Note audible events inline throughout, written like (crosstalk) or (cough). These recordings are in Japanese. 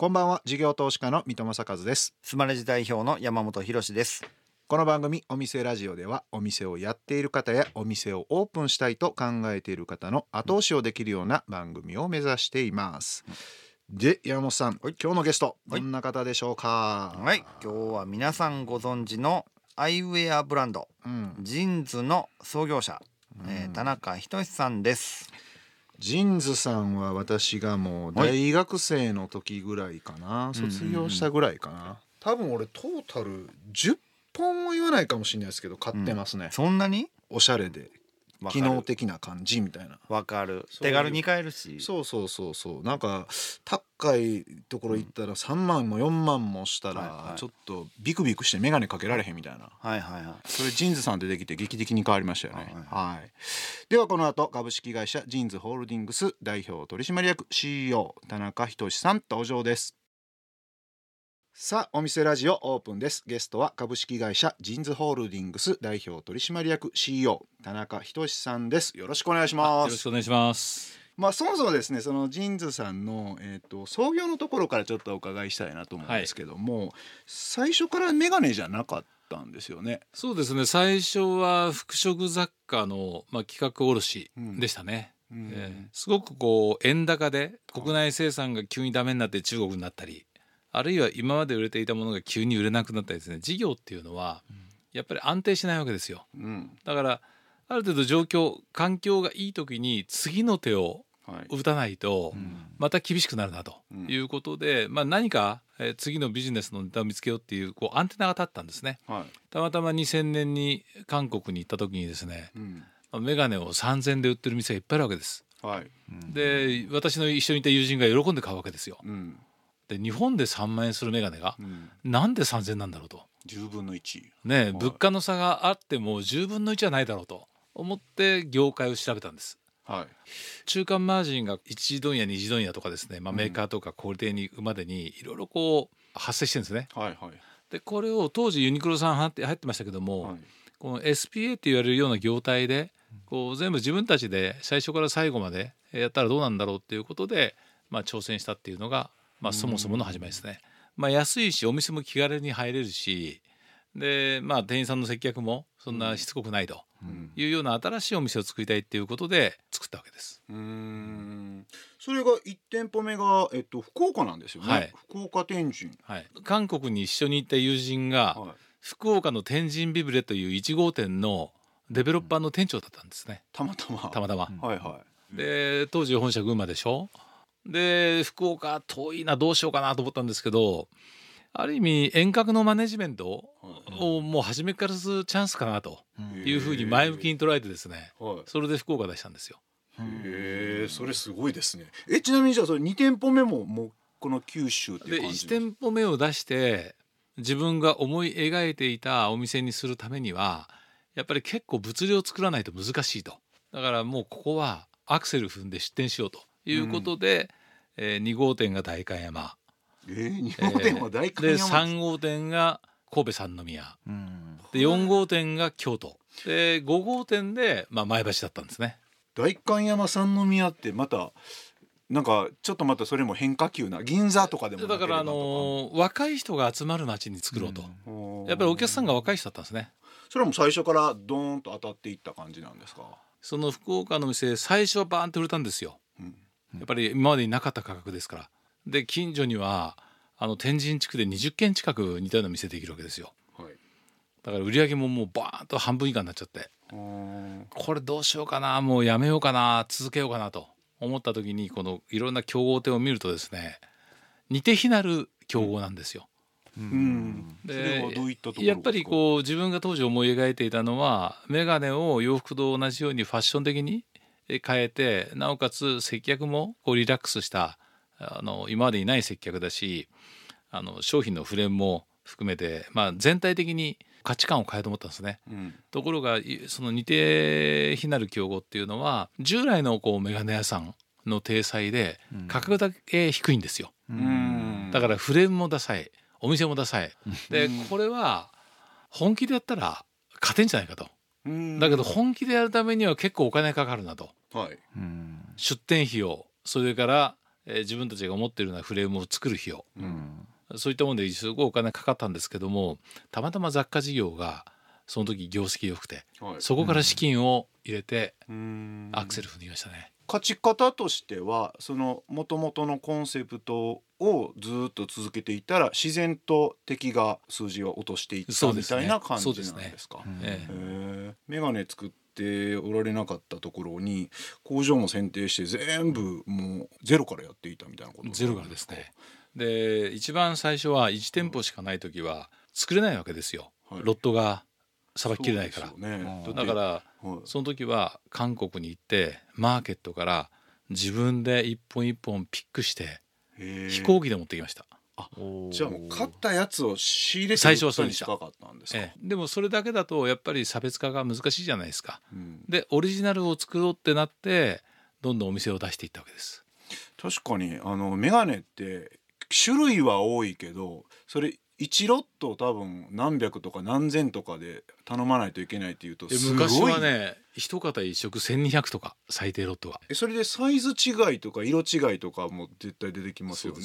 こんばんは事業投資家の三戸正和です。スマレジ代表の山本博です。この番組お店ラジオではお店をやっている方やお店をオープンしたいと考えている方の後押しをできるような番組を目指しています、で山本さん、今日のゲストどんな方でしょうか？はい。今日は皆さんご存知のアイウェアブランドうん、ジーンズの創業者、えー田中仁さんですJINS さんは私がもう大学生の時ぐらいかな、卒業したぐらいかな、多分俺トータル10本も言わないかもしれないですけど買ってますね、そんなに？おしゃれで機能的な感じみたいな。わかる。手軽に買えるし。そうそうそうそう。なんか高いところ行ったら3万も4万もしたらちょっとビクビクして眼鏡かけられへんみたいな。はいはいはい。それ JINS さん出てきて劇的に変わりましたよね。はいではこの後株式会社ジーンズホールディングス代表取締役 CEO 田中仁さん登場ですさあお店ラジオオープンですゲストは株式会社ジーンズホールディングス代表取締役 CEO 田中仁さんですよろしくお願いしますよろしくお願いします。まあそもそもですねそのジーンズさんの、えー、と創業のところからちょっとお伺いしたいなと思うんですけども、最初からメガネじゃなかったんですよね。そうですね。最初は服飾雑貨のまあ企画卸でしたね。うんえーすごくこう円高で国内生産が急にダメになって中国になったり、あるいは今まで売れていたものが急に売れなくなったりですね。事業っていうのはやっぱり安定しないわけですよ。うんだからある程度状況環境がいい時に次の手をはい打たないとうんまた厳しくなるなとうんいうことで、まあ何か、えー次のビジネスのネタを見つけようっていうこうアンテナが立ったんですね。はいたまたま2000年に韓国に行った時にですねうんまあメガネを3000で売ってる店がいっぱいあるわけです。はいで私の一緒にいた友人が喜んで買うわけですよ。うんで日本で3万円するメガネがうん、なんで3000なんだろうと。10分の1。ねい物価の差があっても10分の1はないだろうと思って業界を調べたんです。はい中間マージンが1問屋2次問屋とかですね、まあ、メーカーとか小売店に行くまでにいろいろこう発生してるんですね。はいはいでこれを当時ユニクロさん入って入ってましたけども、はいこの SPA って言われるような業態でこう全部自分たちで最初から最後までやったらどうなんだろうっていうことで、まあ、挑戦したっていうのが、まあ、そもそもの始まりですね。まあ、安いしお店も気軽に入れるしで、まあ、店員さんの接客もそんなしつこくないとうん。いうような新しいお店を作りたいっていうことで作ったわけです。うーん。それが1店舗目が、えっと、福岡なんですよね、はい。福岡天神。はい、韓国に一緒に行った友人がはい。福岡の天神ビブレという1号店のデベロッパーの店長だったんですね。たまたま。たまたま。はいはで当時本社群馬でしょで福岡遠いなどうしようかなと思ったんですけどある意味遠隔のマネジメントをもう初めからするチャンスかなといいうふうに前向きに捉えてですねはい。それで福岡出したんですよ。へえそれすごいですね。えちなみにじゃあそれ2店舗目ももうこの九州っていうで感じ1店舗目を出して自分が思い描いていたお店にするためにはやっぱり結構物量を作らないと難しいと。だからもうここはアクセル踏んで出店しようということで、えー2号店が代官山。えー、2号店は大観で山3号店が神戸三宮。うん。で4号店が京都。で5号店で、まあ、前橋だったんですね。代官山三宮ってまたなんかちょっとまたそれも変化球な銀座とかでもだからあのー若い人が集まる街に作ろうと、とかやっぱりお客さんが若い人だったんですね。それはもう最初からドーンと当たっていった感じなんですか、その福岡の店最初はバーンと売れたんですよ。うんやっぱり今までになかった価格ですから。で近所にはあの天神地区で20軒近く似たような店できるわけですよ。はい、だから売り上げももうバーンと半分以下になっちゃって。これどうしようかなもうやめようかな続けようかなと思った時にこのいろんな競合店を見るとですね似て非なる競合なんですよ、うん、そでやっぱりこう自分が当時思い描いていたのは眼鏡を洋服と同じようにファッション的に変えてなおかつ接客もこうリラックスしたあの今までにない接客だしあの商品のフレームも含めて、まあ、全体的に価値観を変えと思ったんですね。うん。ところがいその似て非なる競合っていうのは従来のこう眼鏡屋さんの体裁で価格だけ低いんですよ。うん。だからフレームもダサいお店もダサい。でこれは本気でやったら勝てんじゃないかと。うん。だけど本気でやるためには結構お金かかるなとはい。うん。出店費用それから、えー自分たちが思っているようなフレームを作る費用。うん。そういったものですごいお金かかったんですけどもたまたま雑貨事業がその時業績良くてはい。そこから資金を入れてうん。アクセル踏みましたね。勝ち方としてはその元々のコンセプトをずっと続けていたら自然と敵が数字を落としていったみたいな感じなんですね。ですか。うんええ。メガネ作っておられなかったところに工場も選定して全部もうゼロからやっていたみたいなことゼロからですね。で一番最初は1店舗しかない時は作れないわけですよ、はい。ロットがさばききれないから。ね。うん。だからはい。その時は韓国に行ってマーケットから自分で一本一本ピックして飛行機で持ってきました、じゃあもう買ったやつを仕入れて最初はそうでかったんですか、ええ。でもそれだけだとやっぱり差別化が難しいじゃないですか。うん。でオリジナルを作ろうってなってどんどんお店を出していったわけです。確かにあのメガネって種類は多いけどそれ1ロット多分何百とか何千とかで頼まないといけないっていうとですごい。昔はね一型一食1200とか最低ロットが。えそれでサイズ違いとか色違いとかも絶対出てきますよね。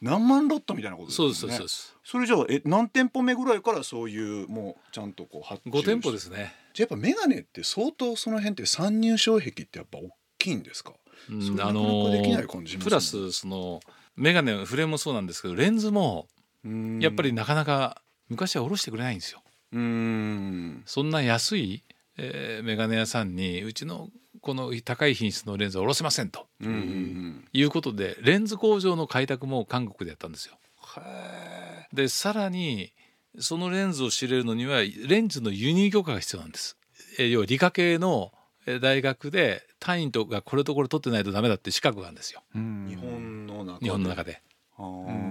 何万ロットみたいなことですそうよね。そうですそうです。それじゃあえ何店舗目ぐらいからそういうもうちゃんとこう発注5店舗ですね、じゃあやっぱメガネって相当その辺って参入障壁ってやっぱ大きいんですか？なかなかできない感じしますね。プラスそのメガネフレームもそうなんですけどレンズもやっぱりなかなか昔は下ろしてくれないんですよ。うーん。そんな安い、えーメガネ屋さんにうちのこの高い品質のレンズは下ろせませんと。うんうんうん。いうことでレンズ工場の開拓も韓国でやったんですよ。へでさらにそのレンズを知れるのにはレンズの輸入許可が必要なんです。えー要は理科系のえー大学で単位とかこれとこれ取ってないとダメだって資格があるんですよ。日本の中で。日本の中で。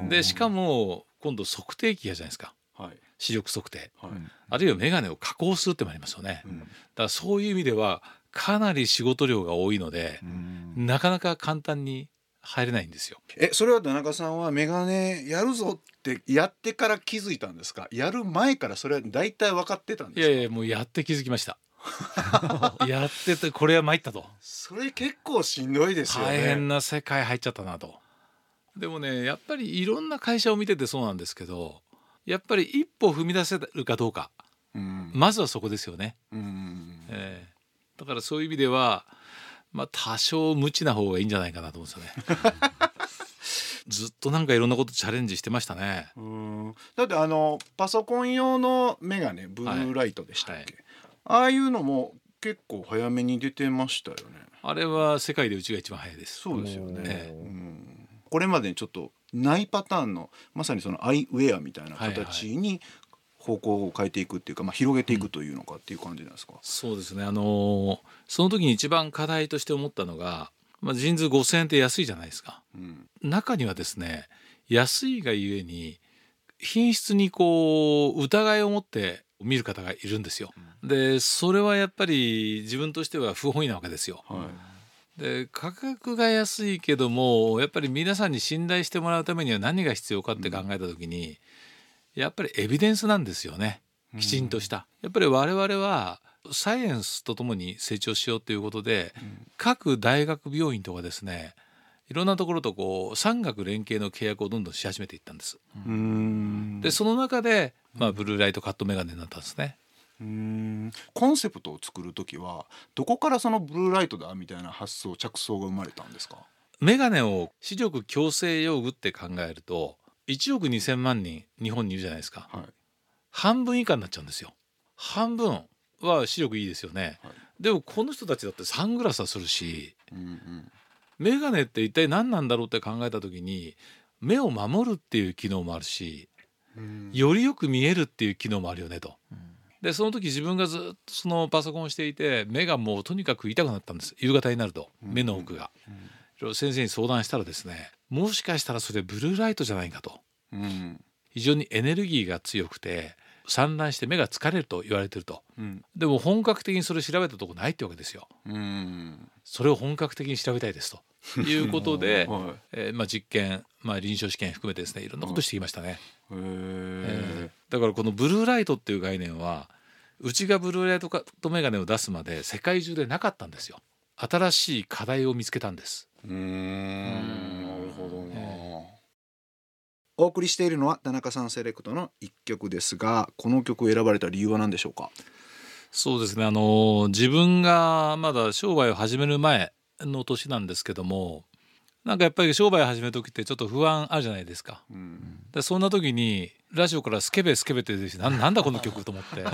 でしかも今度測定器やじゃないですか。はい。視力測定。はい、あるいは眼鏡を加工するってもありますよね。うん。だからそういう意味ではかなり仕事量が多いのでうん。なかなか簡単に入れないんですよ。えそれは田中さんはメガネやるぞってやってから気づいたんですか？やる前からそれは大体分かってたんいですか？やいやもうやって気づきました。(laughs) やっててこれは参ったと。それ結構しんどいですよね。大変な世界入っちゃったなと。でもねやっぱりいろんな会社を見ててそうなんですけどやっぱり一歩踏み出せるかどうか。うん。まずはそこですよね。うん。ええ。だからそういう意味ではまあ多少無知な方がいいんじゃないかなと思うんですよね。(laughs) ずっとなんかいろんなことチャレンジしてましたね。うん。だってあのパソコン用のメガネブルーライトでしたっけ、はい。ああいうのも結構早めに出てましたよね。あれは世界でうちが一番早いです。そうですよね、ええ。うんこれまでにちょっとないパターンのまさにそのアイウェアみたいな形に方向を変えていくっていうか、まあ、広げていくというのかっていう感じなんですか、そうですね。あのーその時に一番課題として思ったのが、まあ、ジーンズ5,000円って安いじゃないですか。うん中にはですね安いがゆえに品質にこう疑いを持って見る方がいるんですよ。でそれはやっぱり自分としては不本意なわけですよ。はいで価格が安いけどもやっぱり皆さんに信頼してもらうためには何が必要かって考えた時に、やっぱりエビデンスなんですよねきちんとした。やっぱり我々はサイエンスとともに成長しようということで、各大学病院とかですねいろんなところとこう産学連携の契約をどんどんし始めていったんです。うんでその中で、まあ、ブルーライトカットメガネになったんですね。うん。コンセプトを作る時はどこからそのブルーライトだみたいな発想着想が生まれたんですか？メガネを視力矯正用具って考えると1億2,000万人日本にいるじゃないですか。はい。半分以下になっちゃうんですよ。半分は視力いいですよね、はい。でもこの人たちだってサングラスはするしうんうん。メガネって一体何なんだろうって考えた時に目を守るっていう機能もあるしうん。よりよく見えるっていう機能もあるよねと。でその時自分がずっとそのパソコンをしていて目がもうとにかく痛くなったんです。夕方になるとうん。目の奥が。いろいろ先生に相談したらですねもしかしたらそれブルーライトじゃないかと。うん。非常にエネルギーが強くて散乱して目が疲れると言われてると。うん。でも本格的にそれ調べたとこないってわけですよ。うん。それを本格的に調べたいですと。いうことで、(laughs) はえーまあ、実験、まあ、臨床試験含めてですねいろんなことしてきましたね、いへええーだからこのブルーライトっていう概念はうちがブルーライトカットメガネを出すまで世界中でなかったんですよ。新しい課題を見つけたんです。うーん。なるほお送りしているのは田中さんセレクトの一曲ですがこの曲を選ばれた理由は何でしょうか？そうですね。あの自分がまだ商売を始める前の年なんですけどもなんかやっぱり商売を始める時ってちょっと不安あるじゃないですか。うん。でそんな時にラジオから「スケベスケベ」って出てきてなんなんだこの曲と思って。(laughs)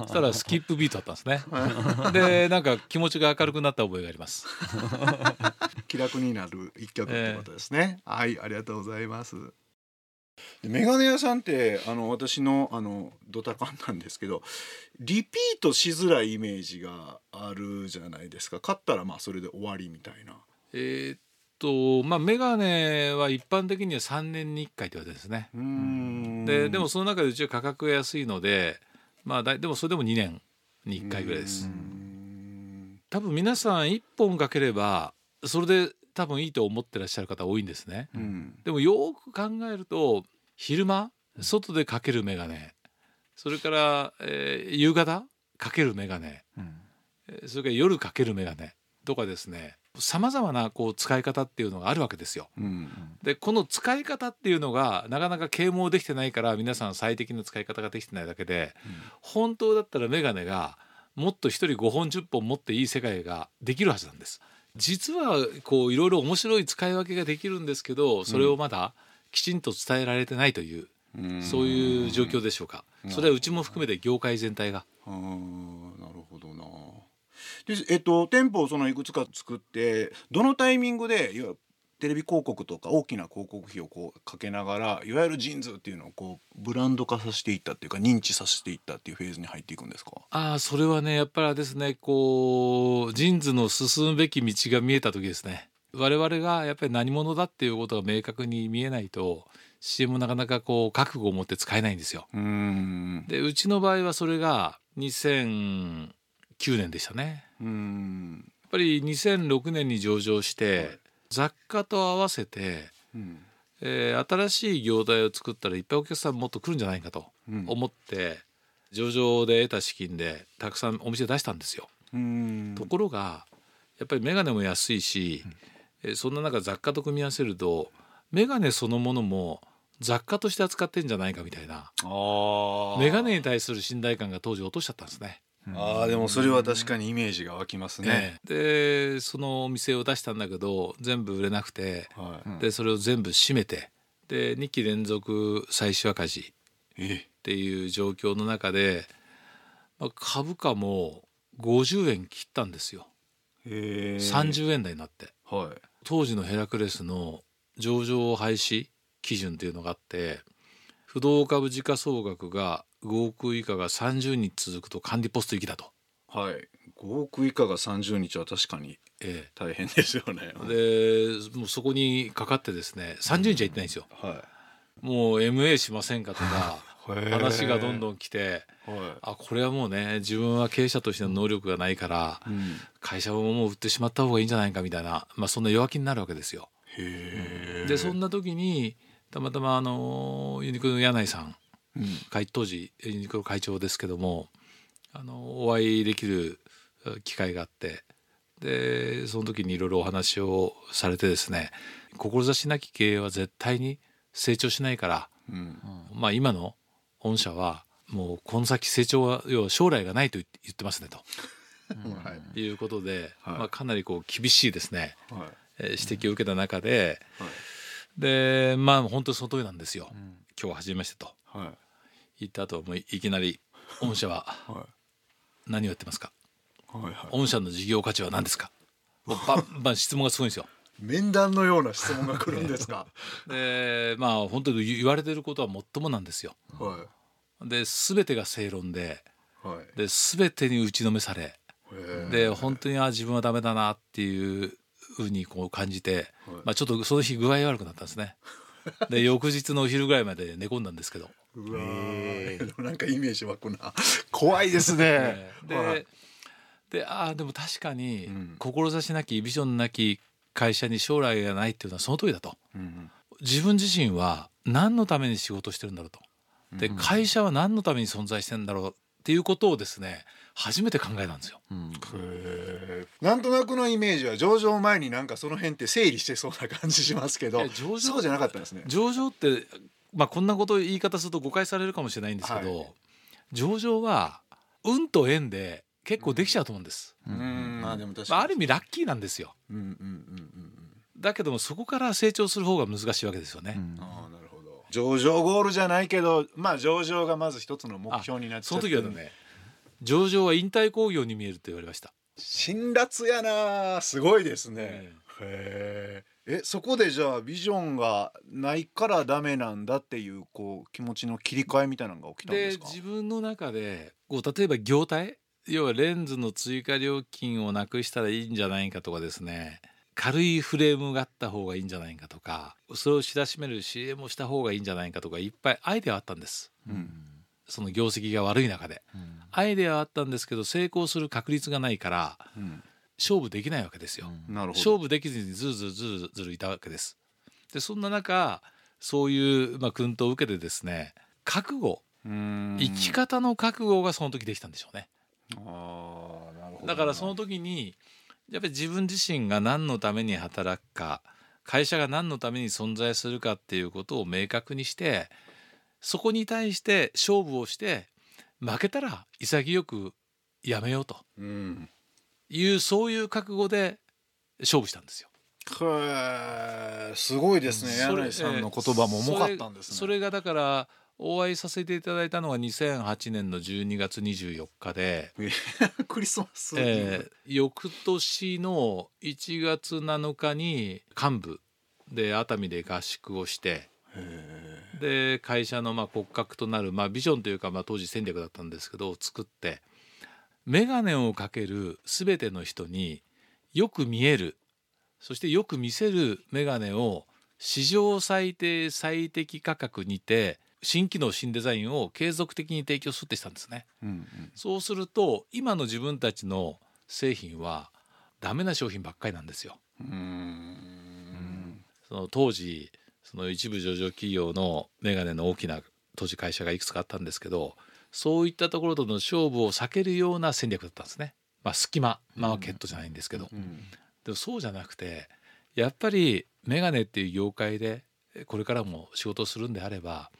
そしたらスキップビートだったんですね。(laughs) でなんか気持ちが明るくなった覚えがあります。(laughs) 気楽になる一曲ってことですね、はいありがとうございます。でメガネ屋さんってあの私のあのドタカンなんですけどリピートしづらいイメージがあるじゃないですか。買ったらまあそれで終わりみたいな。えーっとまあメガネは一般的には3年に1回って言われてるんですね。ででもその中でうちは価格が安いのでまあだいでもそれでも2年に1回ぐらいです。多分皆さん1本かければそれで多分いいと思ってらっしゃる方多いんですね。うん。でもよく考えると昼間外でかける眼鏡それから、えー夕方かける眼鏡えーそれから夜かける眼鏡とかですねさまざまなこう使い方っていうのがあるわけですよ。うんでこの使い方っていうのがなかなか啓蒙できてないから皆さん最適な使い方ができてないだけで本当だったら眼鏡がもっと1人5本10本持っていい世界ができるはずなんです。実はこういろいろ面白い使い分けができるんですけどそれをまだきちんと伝えられてないという、うんそういう状況でしょうか。それはうちも含めて業界全体が。でえっと店舗をそのいくつか作ってどのタイミングでテレビ広告とか大きな広告費をこうかけながらいわゆるジーンズっていうのをこうブランド化させていったっていうか認知させていったっていうフェーズに入っていくんですか？ああそれはねやっぱりですねこうジーンズの進むべき道が見えた時ですね我々がやっぱり何者だっていうことが明確に見えないと CM もなかなかこう覚悟を持って使えないんですよ。うんでうちの場合はそれが2009年でしたね。うん。やっぱり2006年に上場して雑貨と合わせて、うん。えー新しい業態を作ったらいっぱいお客さんもっと来るんじゃないかとうん。思って上場で得た資金でたくさんお店出したんですよ。うん。ところがやっぱり眼鏡も安いし、えーそんな中雑貨と組み合わせると眼鏡そのものも雑貨として扱ってんじゃないかみたいな。眼鏡に対する信頼感が当時落としちゃったんですね。あーでもそれは確かにイメージが湧きますね、ええ。でそのお店を出したんだけど全部売れなくてはい。でそれを全部閉めてで2期連続最終赤字えっていう状況の中で、まあ、株価も50円切ったんですよ。へー30円台になって。はい。当時のヘラクレスの上場廃止基準っていうのがあって不動株時価総額が5億以下が30日続くと管理ポスト行きだと。はい。5億以下が30日は確かにえ大変ですよね。え、でもうそこにかかってですね30日は行ってないんですよ。はもう MA しませんかとか (laughs) い話がどんんどん来てはあこれはもうね自分は経営者としての能力がないからい、うん、会社をもう売ってしまった方がいいんじゃないかみたいな、まあ、そんな弱気になるわけですよ。へえでそんな時にたまたまあのユニクロの柳井さんうん。会当時ユニクロ会長ですけどもあのお会いできる機会があってでその時にいろいろお話をされてですね志なき経営は絶対に成長しないから、うん。まあ今の御社はもうこの先成長は要は将来がないと言ってますねはい。ということで、はい。まあ、かなりこう厳しいですね、はい。えー指摘を受けた中で、はい。でまあ本当にその通りなんですよ、今日は初めましてとはい言った後もう。いきなり御社は。は何をやってますか？いはいはい。御社の事業価値は何ですか？(laughs) バンバン質問がすごいんですよ。面談のような質問が来るんですか？(laughs) でまあ本当に言われてることはもっともなんですよ。はで全てが正論でいはい。で全てに打ちのめされへで本当にあ自分はダメだなっていうふうにこう感じて、はい。まあ、ちょっとその日具合悪くなったんですね。で翌日のお昼ぐらいまで寝込んだんですけど。うわー (laughs) なんかイメージ湧くな。(laughs) 怖いですね。で、はい。でああでも確かに、うん。志なきビジョンなき会社に将来がないっていうのはその通りだと。うん自分自身は何のために仕事してるんだろうと。で、うん会社は何のために存在してんだろうっっていうことをですね初めて考えたんですよ。へー。なんとなくのイメージは上場前になんかその辺って整理してそうな感じしますけどえ上場そうじゃなかったんですね。上場って、まあ、こんなこと言い方すると誤解されるかもしれないんですけど、はい上場は運と縁で結構できちゃうと思うんです。うんまあでもあ、かに。ある意味ラッキーなんですよ。うんうんうんうんだけどもそこから成長する方が難しいわけですよね。うん。ああなるほど。上場ゴールじゃないけどまあ上場がまず一つの目標になっちそゃっての時はね上場は引退工業に見えると言われました。辛辣やなすごいですね。えへえ。えそこでじゃあビジョンがないからダメなんだっていうこう気持ちの切り替えみたいなのが起きたんでか？です自分の中でこう例えば業態要はレンズの追加料金をなくしたらいいんじゃないかとかですね。軽いフレームがあった方がいいんじゃないかとかそれを知らしめる CM をした方がいいんじゃないかとかいっぱいアイデアはあったんです。うん。その業績が悪い中で。アイデアはあったんですけど成功する確率がないからうん勝負できないわけですよ。なるほど。勝負できずにずるずるずるずるいたわけです。でそんな中そういう、まあ、訓導を受けてですね覚悟うん生き方の覚悟がその時できたんでしょうね。ああなるほどだからその時にやっぱり自分自身が何のために働くか会社が何のために存在するかっていうことを明確にしてそこに対して勝負をして負けたら潔くやめようとうんいうそういう覚悟で勝負したんですよ。へえすごいですね。柳井さんの言葉も重かったんですね。それがだからお会いさせていただいたのが2008年の12月24日で、(laughs) クリスマス。えー翌年の1月7日に幹部で熱海で合宿をしてへで会社のまあ骨格となる、まあ、ビジョンというかまあ当時戦略だったんですけどを作って眼鏡をかける全ての人によく見えるそしてよく見せる眼鏡を市場最低最適価格にて新機能新デザインを継続的に提供するってしたんですね。えうんそうすると今の自分たちの製品はダメな商品ばっかりなんですよ。うんうんその当時その一部上場企業のメガネの大きな当時会社がいくつかあったんですけどそういったところとの勝負を避けるような戦略だったんですね。まあ、隙間マーケットじゃないんですけど、うんでもそうじゃなくてやっぱりメガネっていう業界でこれからも仕事をするんであれば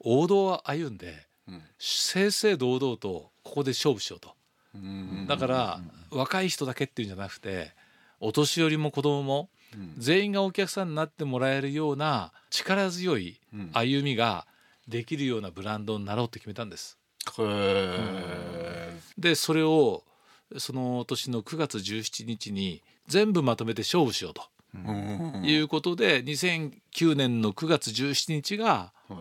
王道を歩んでうん正々堂々とここで勝負しようと。うんだから若い人だけっていうんじゃなくてお年寄りも子供もうん全員がお客さんになってもらえるような力強いうん歩みができるようなブランドになろうって決めたんです。へでそれをその年の9月17日に全部まとめて勝負しようと。いうことで2009年の9月17日がはい。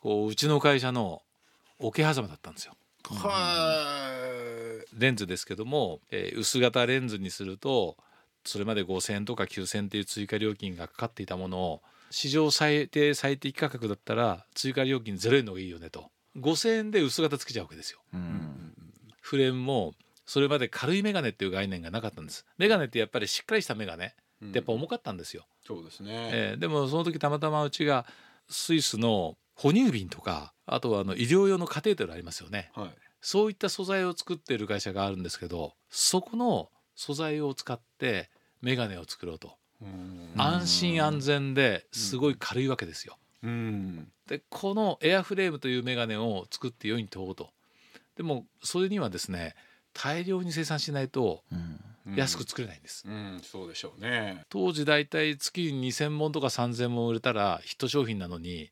こううちの会社の桶狭間だったんですよ。はレンズですけども、えー薄型レンズにするとそれまで5,000円とか9,000円っていう追加料金がかかっていたものを市場最低最適価格だったら追加料金0円の方がいいよねと5,000円で薄型つけちゃうわけですよ。うんフレームもそれまで軽いメガネっていう概念がなかったんです。メガネってやっぱりしっかりしたメガネいってやっぱ重かったんですよ。そうですねえーでもその時たまたまうちがスイスの哺乳瓶とかあとはあの医療用のカテーテルありますよね。はいそういった素材を作っている会社があるんですけどそこの素材を使ってメガネを作ろうとうん安心安全ですごい軽いわけですよ。うん。でこのエアフレームというメガネを作って世に問おうと。でもそれにはですね大量に生産しないとうん。安く作れないんです。うん。そうでしょうね。当時だいたい月に2,000本とか3,000本売れたらヒット商品なのに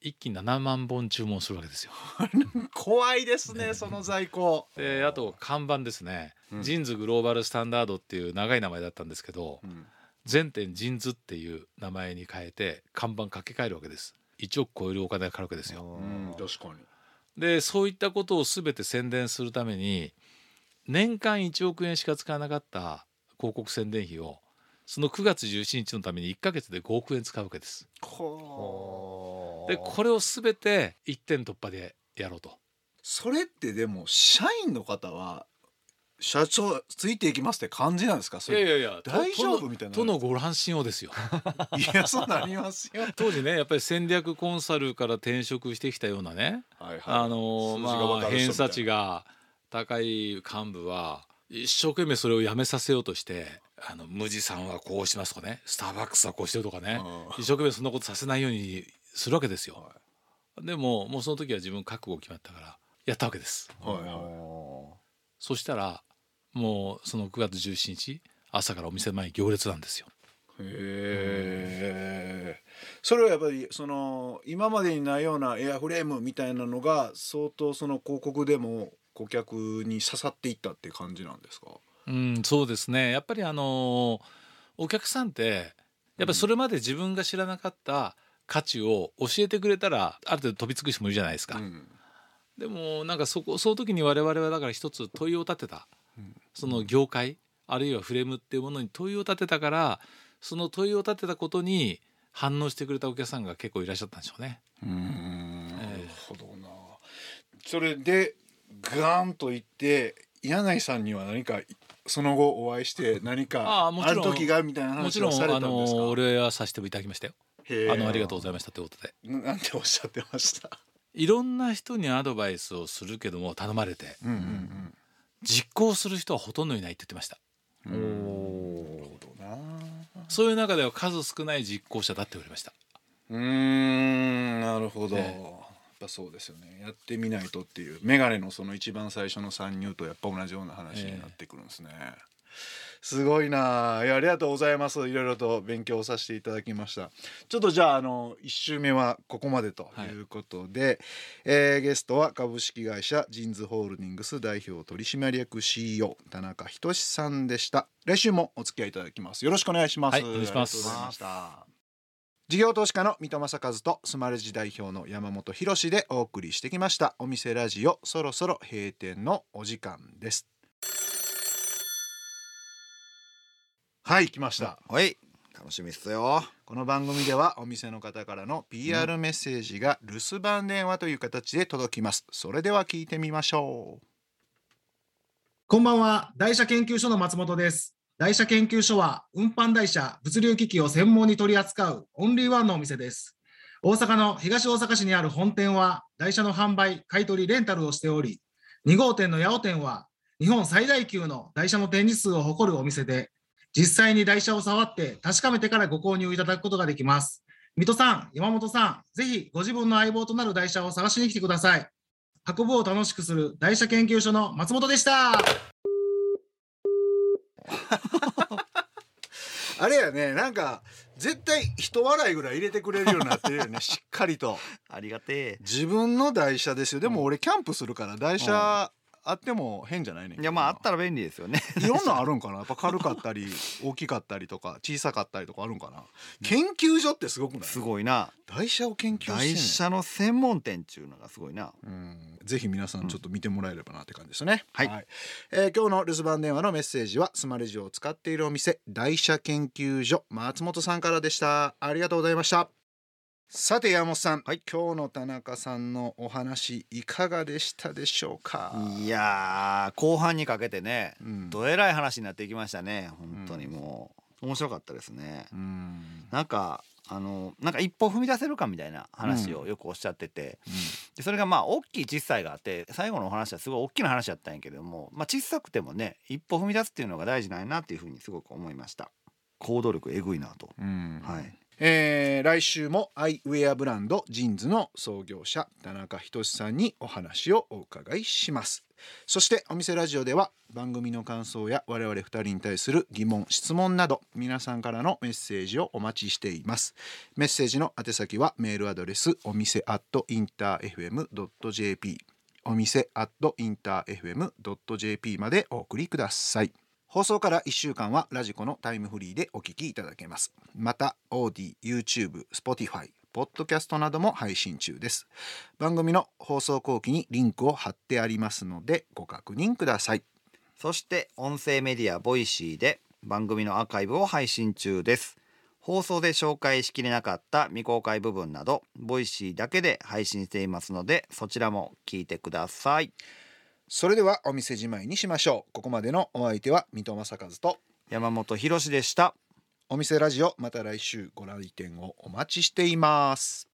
一気に7万本注文するわけですよ。(laughs) 怖いですねその在庫。であと看板ですね、うん。ジンズグローバルスタンダードっていう長い名前だったんですけど、うん全店ジンズっていう名前に変えて看板掛け替えるわけです。1億超えるお金がかかるわけですよ。うん。確かに。でそういったことを全て宣伝するために年間1億円しか使わなかった広告宣伝費をその9月17日のために1ヶ月で5億円使うわけです。ほでこれを全て一点突破でやろうと。それってでも社員の方は社長ついていきますって感じなんですか？それ。いやいやいや大丈夫とみたいな。とのご乱心をですよ。(laughs) いやそうなりますよ。当時ねやっぱり戦略コンサルから転職してきたようなねはいはいあのまあ偏差値が高い幹部は一生懸命それをやめさせようとしてあの無地さんはこうしますとかねスターバックスはこうしてるとかねうん。一生懸命そんなことさせないようにするわけですよ。でももうその時は自分覚悟決まったからやったわけです。はいはい。そしたらもうその9月17日朝からお店前に行列なんですよ。へえそれはやっぱりその今までにないようなエアフレームみたいなのが相当その広告でも顧客に刺さっていったっていう感じなんですか？うん、そうですね。やっぱりあのお客さんってやっぱりそれまで自分が知らなかった価値を教えてくれたらある程度飛びつく人もいるじゃないですか。うん。でもなんかそこその時に我々はだから一つ問いを立てた、その業界あるいはフレームっていうものに問いを立てたからその問いを立てたことに反応してくれたお客さんが結構いらっしゃったんでしょうね。うんなええるほどなそれでガーンといって柳井さんには何かその後お会いして何かあああもちろんる時がみたいなもちろん話をされたあんですかのお礼はさせていただきましたよ。あのありがとうございましたということで。ななんておっしゃってましたいろんな人にアドバイスをするけども頼まれてうんうん実行する人はほとんどいないって言ってました。うんおなるほどな。そういう中では数少ない実行者だって言われました。うーんなるほど、えやっぱそうですよね。やってみないとっていう。メガネのその一番最初の参入とやっぱ同じような話になってくるんですね、すごいな。いやありがとうございます。いろいろと勉強させていただきました。ちょっとじゃああの1週目はここまでとい。うことで、えーゲストは株式会社ジンズホールディングス代表取締役 CEO 田中仁さんでした。来週もお付き合いいただきます。よろしくお願いします、はいお願いします。ありがとうございました。事業投資家の三戸正和とスマレジ代表の山本博でお送りしてきました。お店ラジオそろそろ閉店のお時間ですはい来ました。はい。楽しみっすよ。この番組ではお店の方からの PR メッセージが留守番電話という形で届きます。それでは聞いてみましょう。こんばんは、台車研究所の松本です。台車研究所は、運搬台車、物流機器を専門に取り扱うオンリーワンのお店です。大阪の東大阪市にある本店は、台車の販売、買取、レンタルをしており、2号店の八尾店は、日本最大級の台車の展示数を誇るお店で、実際に台車を触って確かめてからご購入いただくことができます。水戸さん、山本さん、ぜひご自分の相棒となる台車を探しに来てください。運ぶを楽しくする台車研究所の松本でした。(laughs) あれやねなんか絶対人笑いぐらい入れてくれるようになってるよね (laughs) しっかりとありがてえ自分の台車ですよでも俺キャンプするから台車あっても変じゃないねいやまああったら便利ですよね。いろんなんあるんかな。やっぱ軽かったり (laughs) 大きかったりとか小さかったりとかあるんかな。研究所ってすごくない？すごいな。台車を研究して台車の専門店っていうのがすごいな。うん。ぜひ皆さんちょっと見てもらえればなって感じですね、はい。えー今日の留守番電話のメッセージはスマレジを使っているお店台車研究所松本さんからでした。ありがとうございましたさて山本さん、はい。今日の田中さんのお話いかがでしたでしょうか？いやー後半にかけてねうん。どえらい話になってきましたね本当にもう。面白かったですね。うん。なんかあのなんか一歩踏み出せるかみたいな話をよくおっしゃってて、でそれがまあ大きい小さいがあって最後のお話はすごい大きな話だったんやけども、まあ、小さくてもね一歩踏み出すっていうのが大事なんやなっていうふうにすごく思いました。行動力えぐいなと、うん。はいえー来週もアイウェアブランドジーンズの創業者田中仁さんにお話をお伺いします。そしてお店ラジオでは番組の感想や我々2人に対する疑問質問など皆さんからのメッセージをお待ちしています。メッセージの宛先はメールアドレスお店アットインター FM.jp お店アットインター FM.jp までお送りください。放送から1週間はラジコのタイムフリーでお聞きいただけます。また Audi、YouTube、Spotify、ポッドキャストなども配信中です。番組の放送後記にリンクを貼ってありますのでご確認ください。そして音声メディアボイシーで番組のアーカイブを配信中です。放送で紹介しきれなかった未公開部分などボイシーだけで配信していますのでそちらも聞いてください。それではお店じまいにしましょう。ここまでのお相手は水戸正和と山本博史でした。お店ラジオまた来週ご来店をお待ちしています